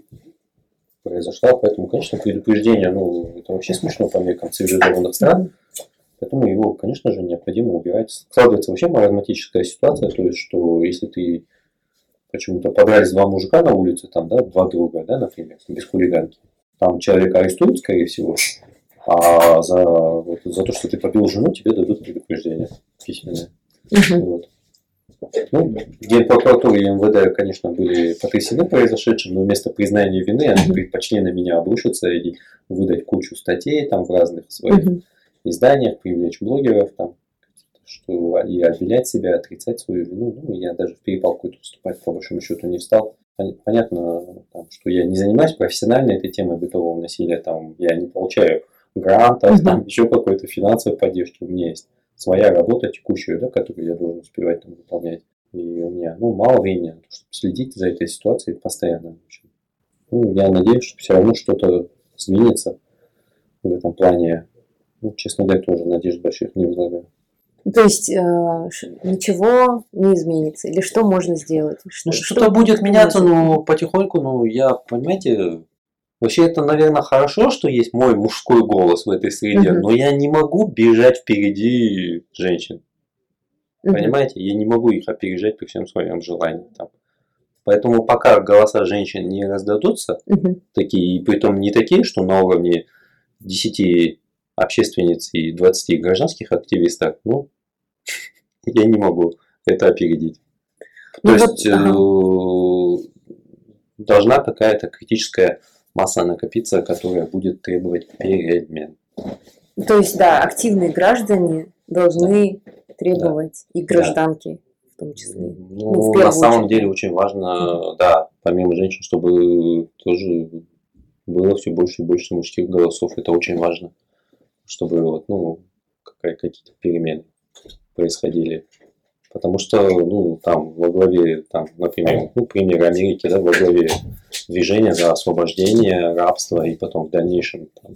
произошла. Поэтому, конечно, предупреждение, ну, это вообще смешно по меркам цивилизованных стран. Поэтому его, конечно же, необходимо убирать. Складывается вообще маразматическая ситуация, то есть, что если ты почему-то подрались два мужика на улице, там, да, два друга, да, например, без хулиганки, там человека арестуют, скорее всего, а за, вот, за то, что ты побил жену, тебе дадут предупреждение письменное. Вот. Ну, Генпрокуратура и МВД, конечно, были потрясены произошедшим, но вместо признания вины они предпочли на меня обрушиться и выдать кучу статей там в разных своих
Мгм.
изданиях, привлечь блогеров, там, что и обвинять себя, отрицать свою вину. Ну, я даже в перепалку эту вступать по большому счету не встал. Пон- Понятно, там, что я не занимаюсь профессионально этой темой бытового насилия, там, я не получаю грантов, там, еще какой-то финансовой поддержки. У меня есть своя работа текущая, да, которую я должен успевать там, выполнять. И у меня ну, мало времени, чтобы следить за этой ситуацией постоянно. Ну, я надеюсь, что все равно что-то сдвинется в этом плане. Ну, честно говоря, тоже надежд больших не возлагаю.
То есть э, ничего не изменится? Или что можно сделать? Что,
Ну, что-то будет
что
меняться,
может?
но потихоньку, ну, я, понимаете, вообще это, наверное, хорошо, что есть мой мужской голос в этой среде,
Мгм.
но я не могу бежать впереди женщин.
Мгм.
Понимаете, я не могу их опережать при всем своем желании. Там. Поэтому пока голоса женщин не раздадутся,
Мгм.
такие, и притом не такие, что на уровне 10 общественниц и 20 гражданских активистов, ну, *laughs* я не могу это опередить.
Ну
То
вот,
есть э, должна какая-то критическая масса накопиться, которая будет требовать перемен.
То есть, да, активные граждане должны требовать, и гражданки в том числе.
Ну,
в
на самом
очередь.
деле очень важно, да, помимо женщин, чтобы тоже было все больше и больше мужских голосов. Это очень важно, чтобы вот, ну, какие-то перемены происходили. Потому что, ну, там во главе, там, например, ну, пример Америки, да, во главе движения за освобождение рабства и потом в дальнейшем, там,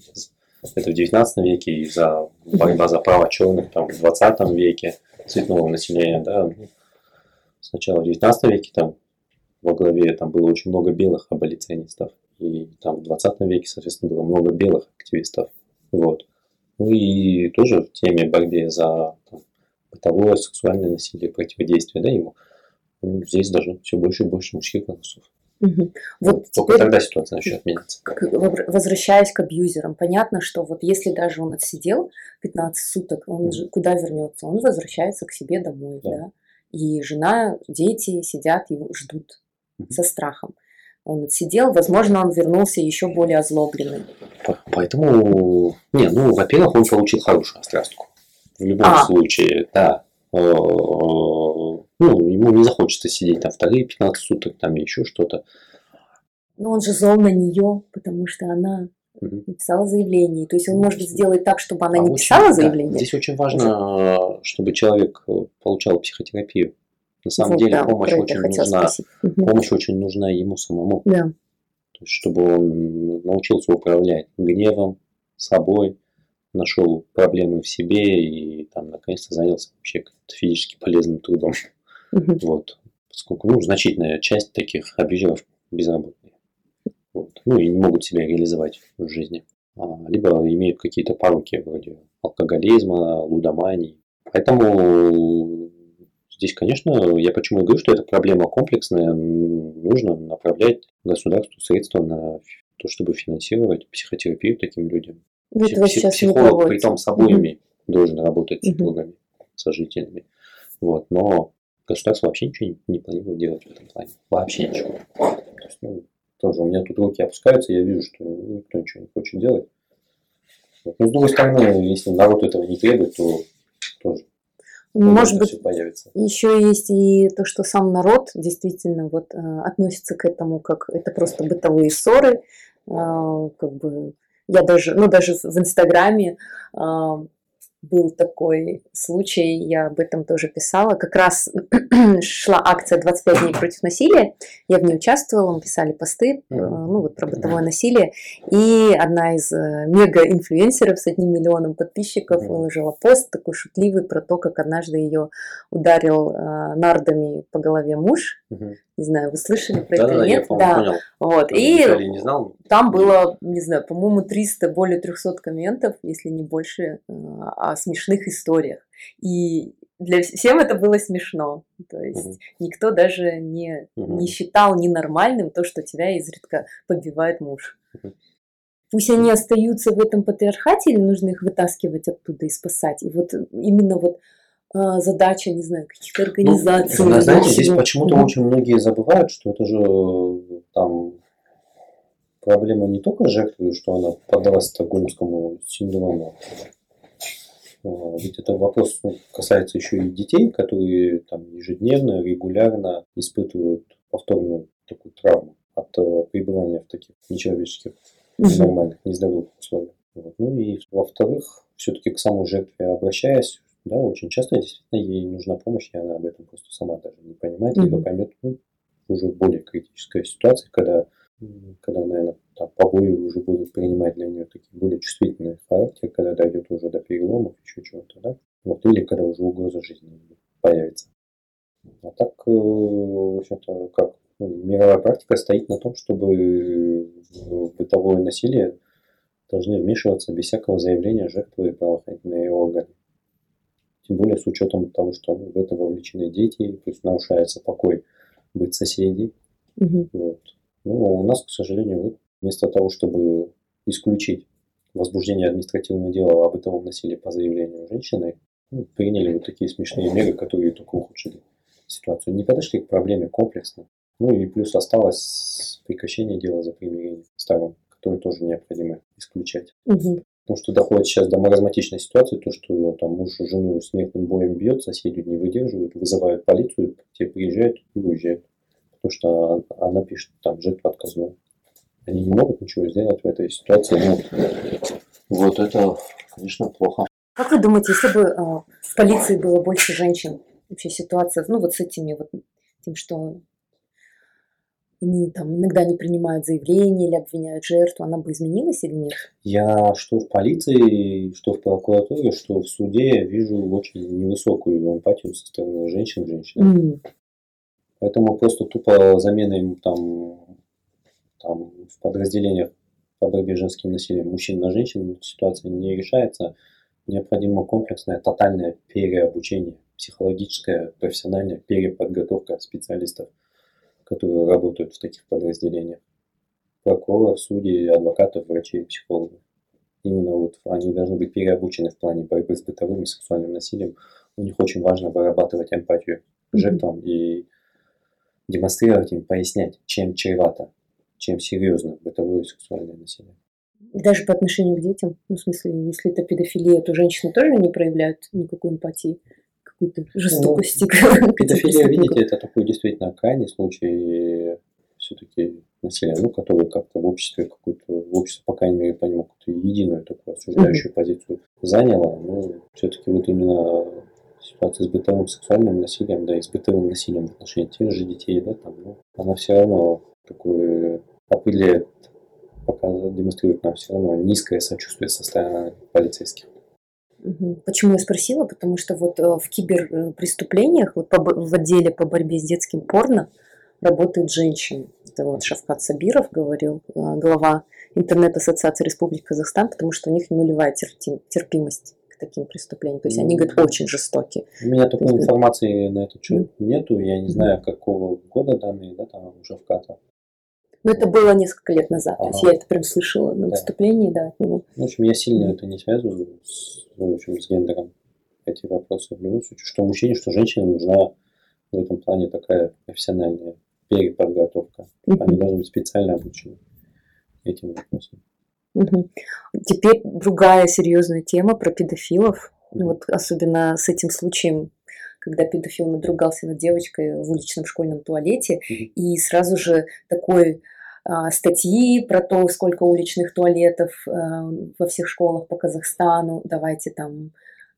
это в 19 веке и за борьба за права черных там, в 20 веке цветного населения, да, ну, сначала в 19 веке там во главе там было очень много белых аболиционистов, и там в 20 веке, соответственно, было много белых активистов, вот. Ну и тоже в теме борьбе за там, бытовое, сексуальное насилие, противодействие, да, ему, ну, здесь должно все больше и больше мужских голосов.
Мгм.
Вот только
теперь,
тогда ситуация начнет меняться.
возвращаясь к абьюзерам, понятно, что вот если даже он отсидел 15 суток, он же куда вернется? Он возвращается к себе домой,
Да.
да. И жена, дети сидят и ждут
Мгм.
со страхом. Он отсидел, возможно, он вернулся еще более озлобленным.
По- Поэтому, не, ну, во-первых, он получил хорошую острастку. В любом
А.
случае, да. Э, Ну, ему не захочется сидеть там вторые 15 суток, там еще что-то.
Но он же зол на нее, потому что она написала заявление. То есть он может сделать так, чтобы она
А
не
очень-
писала
да,
заявление.
Здесь очень важно, чтобы человек э, получал психотерапию на самом
Вот,
деле
да,
помощь очень нужна.
спросить.
Помощь очень нужна ему самому.
Да.
То есть, чтобы он научился управлять гневом, собой, нашел проблемы в себе и там наконец-то занялся вообще физически полезным трудом. Вот. Поскольку, ну, значительная часть таких абьюзеров безработные. Вот. Ну, и не могут себя реализовать в жизни. А, Либо имеют какие-то пороки вроде алкоголизма, лудомании. Поэтому здесь, конечно, я почему и говорю, что это проблема комплексная. Нужно направлять государству средства на то, чтобы финансировать психотерапию таким людям.
Ну, Этого
Пси-
сейчас не
Психолог, при том с обоими, должен работать с супругами, сожителями. Вот. Но государство вообще ничего не, не планирует делать в этом плане. Вообще ничего. То есть, ну, тоже у меня тут руки опускаются, я вижу, что никто ничего не хочет делать. Вот. Но с другой стороны, если народ этого не требует, то тоже
Ну, Может быть,
появится.
Еще есть и то, что сам народ действительно вот э, относится к этому как это просто бытовые ссоры, А, как бы я даже, ну даже в в Инстаграме а, был такой случай, я об этом тоже писала, как раз *clears throat* шла акция 25 дней против насилия, я в ней участвовала, мы писали посты, э, ну вот про бытовое насилие, и одна из э, мега-инфлюенсеров с одним миллионом подписчиков выложила пост такой шутливый про то, как однажды ее ударил э, нардами по голове муж. Не знаю, вы слышали про это
Да-да-да,
или
я,
нет?
по-моему,
Да,
понял.
вот. И
не знал.
там было, не знаю, по-моему, 300, более 300 комментов, если не больше, э, о смешных историях. И для вс- всем это было смешно. То есть
Мгм.
никто даже не,
Мгм.
не считал ненормальным то, что тебя изредка побивает муж.
Мгм.
Пусть они остаются в этом патриархате, или нужно их вытаскивать оттуда и спасать. И вот именно вот задача, не знаю, каких-то организаций.
Ну, знаете, здесь почему-то
Мгм.
очень многие забывают, что это же там проблема не только жертвы, что она поддалась стокгольмскому синдрому. А, Ведь это вопрос ну, касается еще и детей, которые там ежедневно, регулярно испытывают повторную такую травму от э, пребывания в таких нечеловеческих,
Мгм.
нормальных, нездоровых условиях. Вот. Ну и во-вторых, все-таки к самой жертве обращаясь, да, очень часто действительно ей нужна помощь, и она об этом просто сама даже не понимает, либо
Мгм.
поймет ну, уже в более критической ситуации, когда, когда наверное, там, побои уже будут принимать для нее такие более чувствительный характер, когда дойдет уже до переломов, еще чего-то, да, вот, или когда уже угроза жизни появится. А так, э, в общем-то, как ну, мировая практика стоит на том, чтобы в бытовое насилие должны вмешиваться без всякого заявления жертвы правоохранительные органы. Тем более с учетом того, что в это вовлечены дети, то есть нарушается покой быть соседей.
Мгм.
Вот. Ну, у нас, к сожалению, вот вместо того, чтобы исключить возбуждение административного дела о бытовом насилии по заявлению женщины, ну, приняли вот такие смешные меры, которые только ухудшили ситуацию. Не подошли к проблеме комплексно. Ну и плюс осталось прекращение дела за примирение сторон, которое тоже необходимо исключать.
Мгм.
Потому что доходит сейчас до маразматичной ситуации, то, что там муж жену смертным боем бьет, соседи не выдерживают, вызывают полицию, те приезжают и уезжают. Потому что она пишет, там, жертва отказной. Они не могут ничего сделать в этой ситуации. Ну, вот это, конечно, плохо.
Как вы думаете, если бы а, в полиции было больше женщин, вообще ситуация, ну вот с этими вот, тем, что они там иногда не принимают заявления или обвиняют жертву, она бы изменилась или нет?
Я что в полиции, что в прокуратуре, что в суде вижу очень невысокую эмпатию со стороны женщин к женщинам.
М,
Поэтому просто тупо заменой там, там в подразделениях по борьбе с женским насилием мужчин на женщин ситуация не решается. Необходимо комплексное, тотальное переобучение, психологическая, профессиональная переподготовка специалистов, которые работают в таких подразделениях. Прокуроров, судей, адвокатов, врачей, психологов. Именно вот они должны быть переобучены в плане борьбы с бытовым и сексуальным насилием. У них очень важно вырабатывать эмпатию к жертвам и демонстрировать им, пояснять, чем чревато, чем серьезно бытовое и сексуальное насилие.
Даже по отношению к детям, ну в смысле, если это педофилия, то женщины тоже не проявляют никакой эмпатии, какой-то жестокости. к этим
Педофилия, видите, это такой действительно крайний случай все-таки насилия, ну, который как-то в обществе какую-то, в обществе, по крайней мере, по нему какую-то единую такую осуждающую позицию заняло, но все-таки вот именно ситуация с бытовым сексуальным насилием, да, и с бытовым насилием в отношении тех же детей, да, там, ну, она все равно такое определяет, показывает, демонстрирует нам все равно низкое сочувствие со стороны полицейских.
Почему я спросила? Потому что вот э, в киберпреступлениях, вот в отделе по борьбе с детским порно работает женщина. Это вот Шавкат Сабиров говорил, э, глава интернет-ассоциации Республики Казахстан, потому что у них нулевая терпимость к таким преступлениям. То есть они, говорят, очень жестокие.
У меня такой есть, информации на этот счет нету. Я не знаю, какого года данные, да, там у Шавката.
Но это было несколько лет назад. Ага. То есть я это прям слышала на да. выступлении, да, от
него. В общем, я сильно это не связываю с, ну, в общем, с гендером. Эти вопросы в любом случае. Что мужчине, что женщине нужна в этом плане такая профессиональная переподготовка. Угу. Они должны быть специально обучены этим вопросам.
Угу. Теперь другая серьезная тема про педофилов. Ну, вот особенно с этим случаем, когда педофил надругался над девочкой в уличном школьном туалете, и сразу же такой а, статьи про то, сколько уличных туалетов а, во всех школах по Казахстану, давайте там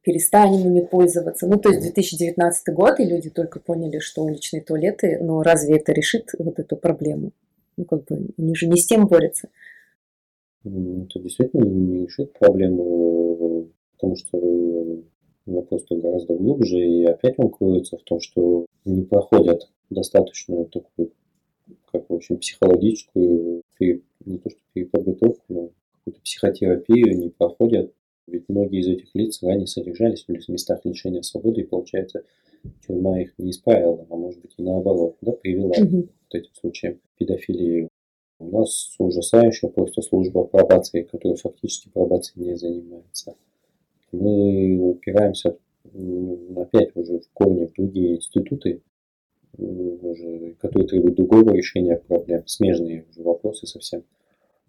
перестанем ими пользоваться. Ну, то есть 2019 год, и люди только поняли, что уличные туалеты, но разве это решит вот эту проблему? Ну, как бы, они же не с тем борются.
Это действительно не решит проблему, потому что вопрос-то гораздо глубже, и опять он кроется в том, что не проходят достаточную такую как, в общем, психологическую, не то что переподготовку, но какую-то психотерапию не проходят. Ведь многие из этих лиц ранее содержались в местах лишения свободы, и получается, тюрьма их не исправила, а может быть и наоборот, да, привела угу. к этим случаям педофилии. У нас ужасающая просто служба пробации, которая фактически пробацией не занимается. Мы упираемся опять уже в корни в другие институты, уже, которые требуют другого решения проблем, смежные уже вопросы совсем.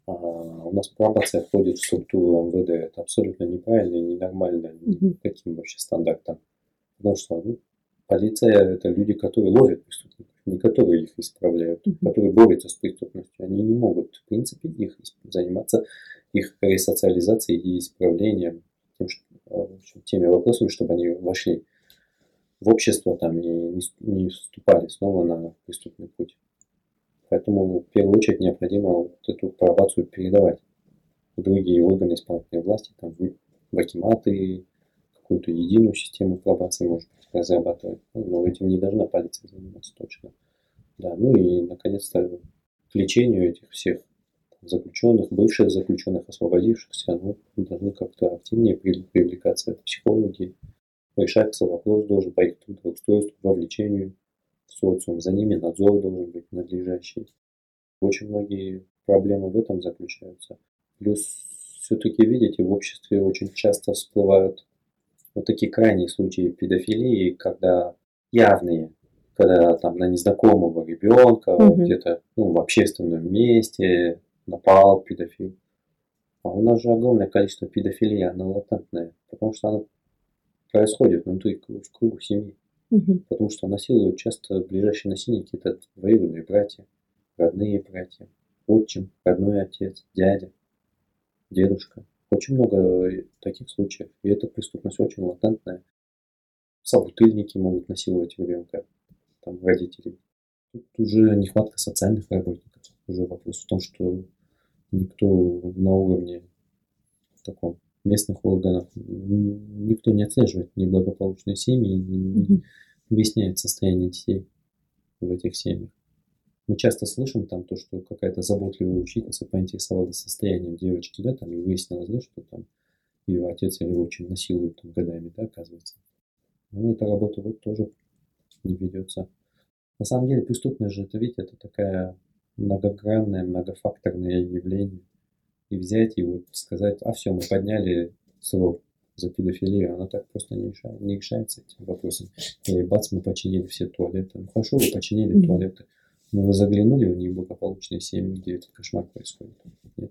А у нас пробация входит в структуру МВД. Это абсолютно неправильно и ненормально. Mm-hmm. Каким вообще стандартом? Потому что ну, полиция – это люди, которые ловят преступников, не которые их исправляют, mm-hmm. которые борются с преступностью. Они не могут, в принципе, их заниматься их ресоциализацией и исправлением тем, что, общем, теми вопросами, чтобы они вошли в общество там и не, не вступали снова на преступный путь. Поэтому в первую очередь необходимо вот эту пробацию передавать в другие органы исполнительной власти, там, в акиматы, какую-то единую систему пробации, может быть, разрабатывать. Ну, но этим не должна полиция заниматься точно. Да, ну и, наконец-то, к лечению этих всех заключенных, бывших заключенных, освободившихся, ну, должны как-то активнее привлекаться психологи, решается вопрос должен по их трудоустройству, вовлечению в социум. За ними надзор должен быть надлежащий. Очень многие проблемы в этом заключаются. Плюс все-таки, видите, в обществе очень часто всплывают вот такие крайние случаи педофилии, когда явные, когда там на незнакомого ребенка угу. где-то ну, в общественном месте напал педофил. А у нас же огромное количество педофилии, она латентная, потому что она происходит внутри в кругу семьи. Угу. Потому что насилуют часто ближайшие насильники это двоюродные братья, родные братья, отчим, родной отец, дядя, дедушка. Очень много таких случаев. И эта преступность очень латентная. Собутыльники могут насиловать ребенка, там, родителей. Тут уже нехватка социальных работников. Уже вопрос в том, что никто на уровне таком местных органов никто не отслеживает неблагополучные семьи, не выясняет состояние детей в этих семьях. Мы часто слышим там то, что какая-то заботливая учительница поинтересовалась состоянием девочки, да, там и выяснилось, да, что там ее отец или очень насилует там, годами, да, оказывается. Ну, эта работа вот тоже не ведется. На самом деле преступность же, это ведь это такая многогранное, многофакторное явление и взять и вот сказать, а все, мы подняли срок за педофилию, она так просто не, решает, не решается этим вопросом. И бац, мы починили все туалеты. Ну хорошо, вы починили mm-hmm. туалеты, но вы заглянули в неблагополучные семьи, где этот кошмар происходит? Нет.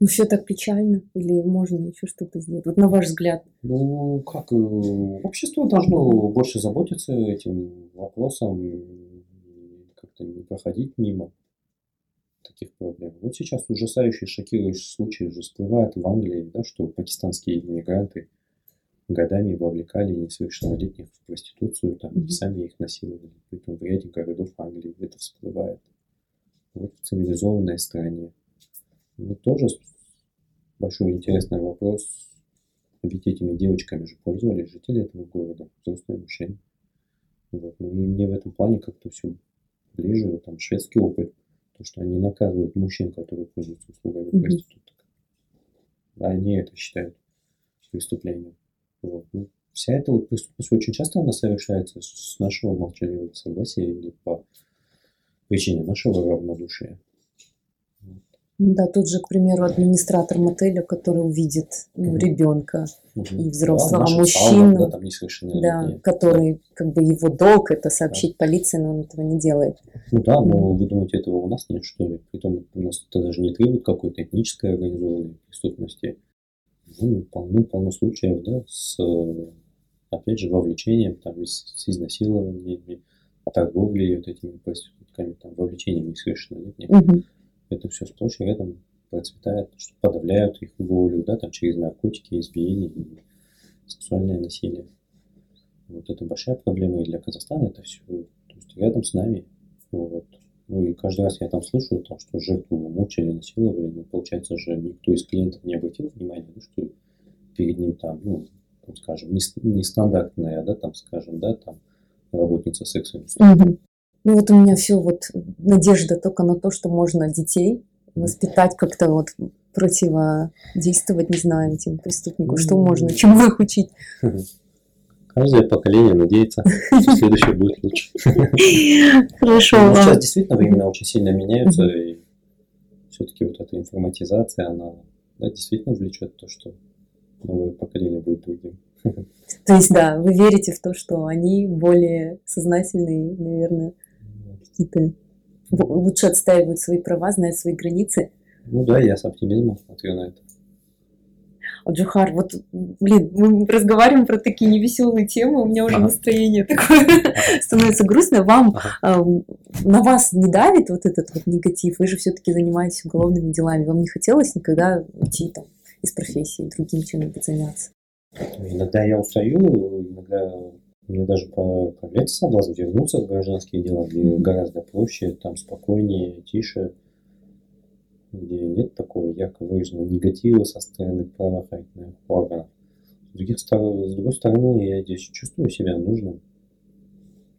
Ну все так печально? Или можно еще что-то сделать? Вот на ваш взгляд.
Ну, как, э, общество должно больше заботиться этим вопросом, как-то не проходить мимо таких проблем. Вот сейчас ужасающие, шокирующие случаи уже всплывают в Англии, да, что пакистанские иммигранты годами вовлекали несовершеннолетних в проституцию, там,
Мгм.
и сами их насиловали. Притом в ряде городов Англии это всплывает. Вот в цивилизованной стране. Ну, тоже большой интересный вопрос. Ведь этими девочками же пользовались жители этого города, взрослые мужчины. Вот. Ну, и мне в этом плане как-то все ближе, там, шведский опыт. То, что они наказывают мужчин, которые пользуются услугами
Мгм.
проституток. Они это считают преступлением. Вот. Ну, вся эта вот преступность очень часто она совершается с нашего молчаливого согласия или по причине нашего равнодушия.
Да, тут же, к примеру, администратор мотеля, который увидит ну, ребенка,
Мгм.
И взрослого, а мужчина,
саунах, да, там
да,
несовершеннолетние.
который, как бы его долг это сообщить полиции, но он этого не делает.
Ну да, но вы думаете, этого у нас нет, что ли? Притом у нас это даже не требует какой-то этнической организованной преступности. Ну, полно, полно случаев, да, с, опять же, вовлечением, там, с, изнасилованиями, торговлей вот этими проститутками, там, вовлечением несовершеннолетних.
Мгм.
Это все сплошь и рядом процветает, что подавляют их волю, да, там, через наркотики, избиение и сексуальное насилие. Вот это большая проблема и для Казахстана это все то есть рядом с нами. Вот. Ну и каждый раз я там слышу, там, что жертву мучили, насиловали, но получается же никто из клиентов не обратил внимания, ну, что перед ним там, ну, там, скажем, нес- нестандартная, да, там, скажем, да, там, работница секса.
Мгм. Ну вот у меня все вот надежда только на то, что можно детей воспитать как-то вот противодействовать, не знаю, этим преступникам. Что можно, чему их учить?
Каждое поколение надеется, что следующее будет лучше.
Хорошо.
Ну, сейчас действительно времена очень сильно меняются, и все-таки вот эта информатизация, она да, действительно влечет то, что новое поколение будет другим.
То есть, да, вы верите в то, что они более сознательные, наверное, какие-то лучше отстаивают свои права, знают свои границы.
Ну да, я с оптимизмом смотрю на это.
А Джухар, вот, блин, мы разговариваем про такие невеселые темы, у меня уже
Ага.
настроение такое *laughs* становится грустное. Вам,
Ага.
а, на вас не давит вот этот вот негатив? Вы же все-таки занимаетесь уголовными делами. Вам не хотелось никогда уйти там из профессии, другим чем-нибудь заняться?
Иногда я устаю, иногда мне даже по- появляется соблазн вернуться в гражданские дела, где гораздо проще, там спокойнее, тише, где нет такого ярко выраженного негатива со стороны правоохранительных органов. С, других с другой стороны, я здесь чувствую себя нужным.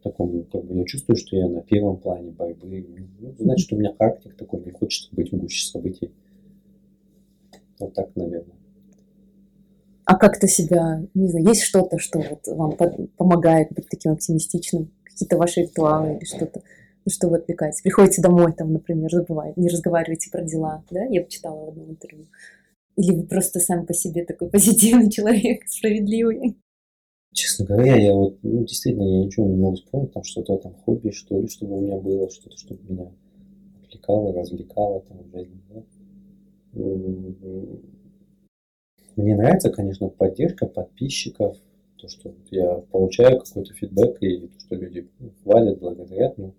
Такому, как бы я чувствую, что я на первом плане борьбы. Ну, значит, у меня характер такой, мне хочется быть в гуще событий. Вот так, наверное.
А как-то себя, не знаю, есть что-то, что вот вам по- помогает быть таким оптимистичным? Какие-то ваши ритуалы или что-то? Ну, что вы отвлекаетесь? Приходите домой, там, например, забываете, не разговариваете про дела, да? Я почитала в одном интервью. Или вы просто сам по себе такой *laughs* позитивный человек, справедливый?
Честно говоря, я вот, ну, действительно, я ничего не могу вспомнить, там что-то там хобби, что ли, чтобы у меня было, что-то, чтобы меня отвлекало, развлекало там в жизни, да. Мне нравится, конечно, поддержка подписчиков, то, что я получаю какой-то фидбэк, и то, что люди хвалят, благодарят, ну,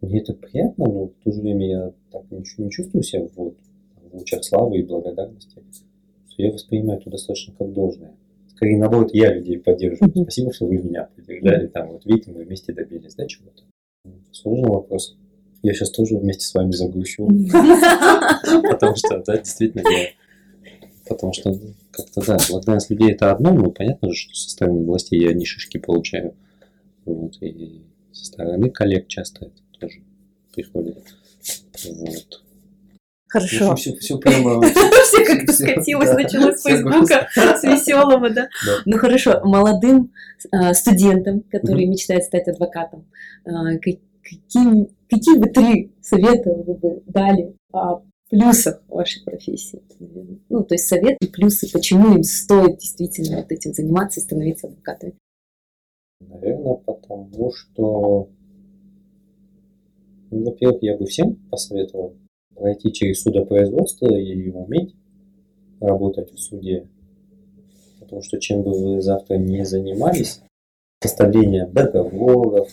мне это приятно, но в то же время я так ничего не чувствую себя вот, в лучах славы и благодарности. Я воспринимаю это достаточно как должное. Скорее, наоборот, я людей поддерживаю. Спасибо, что вы меня поддержали. Там, вот видите, мы вместе добились, да, чего-то. Сложный вопрос. Я сейчас тоже вместе с вами загрущу. Потому что, да, действительно, я... Потому что как-то, да, благодарность людей это одно, но понятно же, что со стороны властей я не шишки получаю. Вот, и со стороны коллег часто это тоже приходит. Вот.
Хорошо.
Все, все прямо... *laughs*
Все как-то скатилось, началось с Фейсбука, с веселого, да? Ну хорошо, молодым э, студентам, которые мечтают стать адвокатом, э, какие бы три совета вы бы дали о плюсах вашей профессии? Ну, то есть совет и плюсы, почему им стоит действительно вот этим заниматься и становиться адвокатами.
Наверное, потому что, ну, во-первых, я бы всем посоветовал пройти через судопроизводство и уметь работать в суде. Потому что чем бы вы завтра не занимались, составление договоров,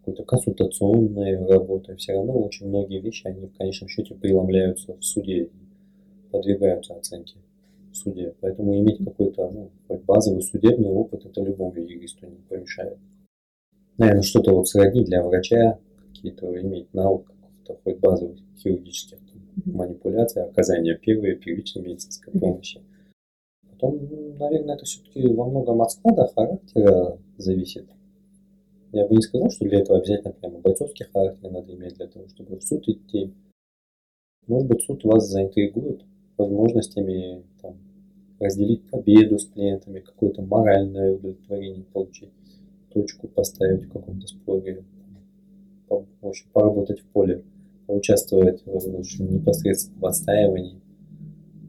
какой-то консультационной работой, все равно очень многие вещи, они в конечном счете преломляются в суде и подвергаются оценке. суде. Поэтому иметь какой-то ну, базовый судебный опыт, это любому юристу не помешает. Наверное, что-то вот сродни для врача, какие-то иметь навык каких-то хоть базовых хирургических там, манипуляций, оказания первой первичной медицинской помощи. Потом, наверное, это все-таки во многом от склада характера зависит. Я бы не сказал, что для этого обязательно прямо бойцовский характер надо иметь для того, чтобы в суд идти. Может быть, суд вас заинтригует возможностями там, разделить победу с клиентами, какое-то моральное удовлетворение получить, точку поставить в каком-то споре, в общем, поработать в поле, поучаствовать в, в непосредственно в отстаивании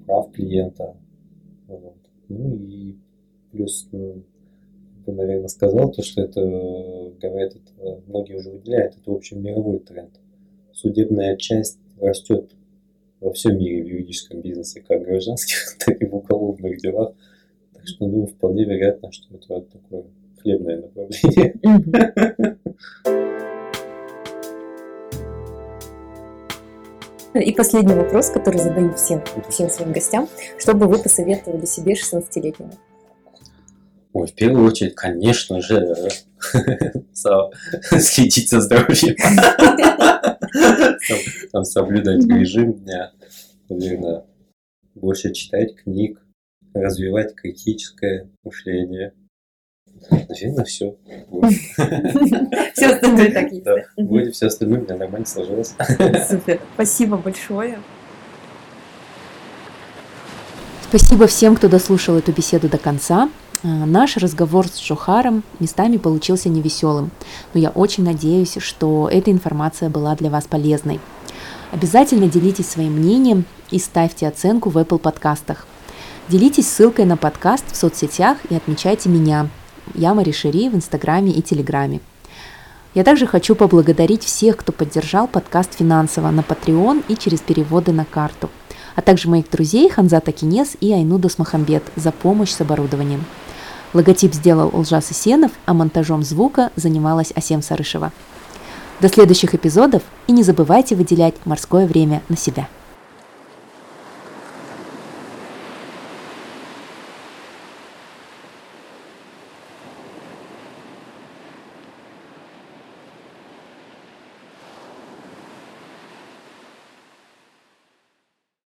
прав клиента. Вот. Ну и плюс, ну, бы, наверное, сказал, то, что это, говорят, это, многие уже выделяют, это, в общем, мировой тренд. Судебная часть растет во всем мире в юридическом бизнесе, как гражданских, *laughs* так и в уголовных делах. Так что, ну, вполне вероятно, что это такое хлебное направление.
И последний вопрос, который задаю всем, всем своим гостям. Что бы вы посоветовали себе 16-летнему?
Ой, в первую очередь, конечно же, следить за здоровьем. Там соблюдать режим дня. Наверное, больше читать книг, развивать критическое мышление. Наверное, все. *laughs*
Все остальное так есть.
Да, вроде все остальное у меня нормально сложилось.
Супер. Спасибо большое. Спасибо всем, кто дослушал эту беседу до конца. А, наш разговор с Шухаром местами получился невеселым, но я очень надеюсь, что эта информация была для вас полезной. Обязательно делитесь своим мнением и ставьте оценку в Apple подкастах. Делитесь ссылкой на подкаст в соцсетях и отмечайте меня. Я Мари Шери в Инстаграме и Телеграме. Я также хочу поблагодарить всех, кто поддержал подкаст финансово на Patreon и через переводы на карту, а также моих друзей Ханзата Кинес и Айнудас Махамбет за помощь с оборудованием. Логотип сделал Улжас Исенов, а монтажом звука занималась Асем Сарышева. До следующих эпизодов и не забывайте выделять морское время на себя.